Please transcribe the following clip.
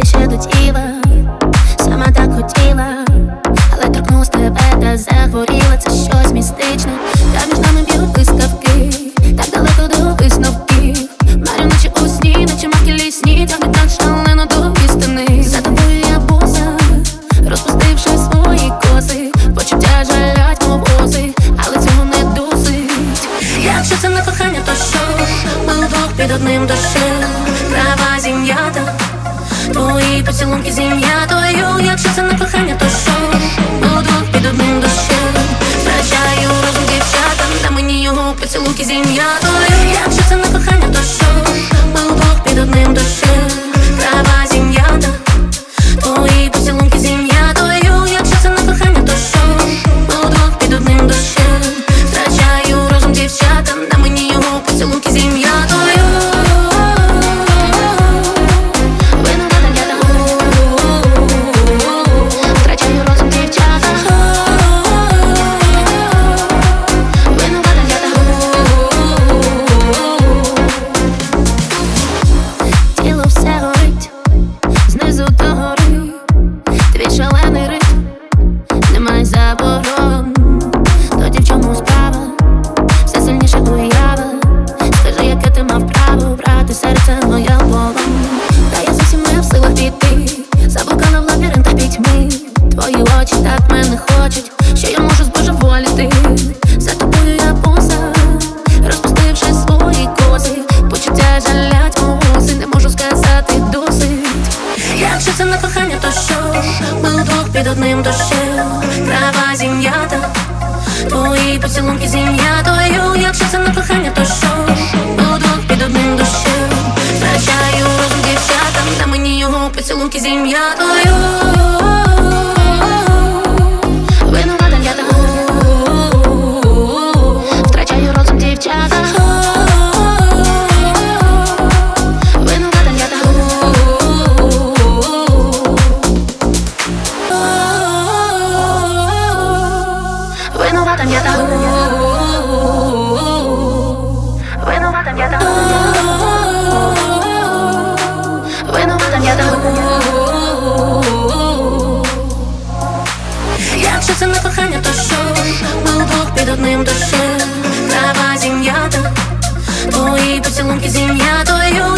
ближче до тіла, сама так хотіла, але торкнулась тебе та захворіла, це щось містичне, та між нами б'ють виставки, так далеко до висновків, Марю наче у сні, наче маки лісні, тягне так шалено до істини. За тобою я боса, розпустивши свої коси, почуття жалять мов оси, але цього не досить. Якщо це не кохання, то що? Ми вдвох під одним дощем, права зім'ята. Мої поцілунки зім'я твою, якщо це не кохання, то що? Буду під одним душем Втрачаю розум дівчатам, на мені його поцілунки зім'я твою під одним дощем, трава зім'ята, твої поцілунки зім'ятою, якщо це не кохання, то що? Удвох під одним душем втрачаю розум дівчатам, та мені його поцілунки зім'ятою. Винуватим я там. Винуватим я там. Винуватим я там. Якщо це не кохання, то що? Ми двох під одним душем Трава зім'ята. Твої поцілунки зім'ятою.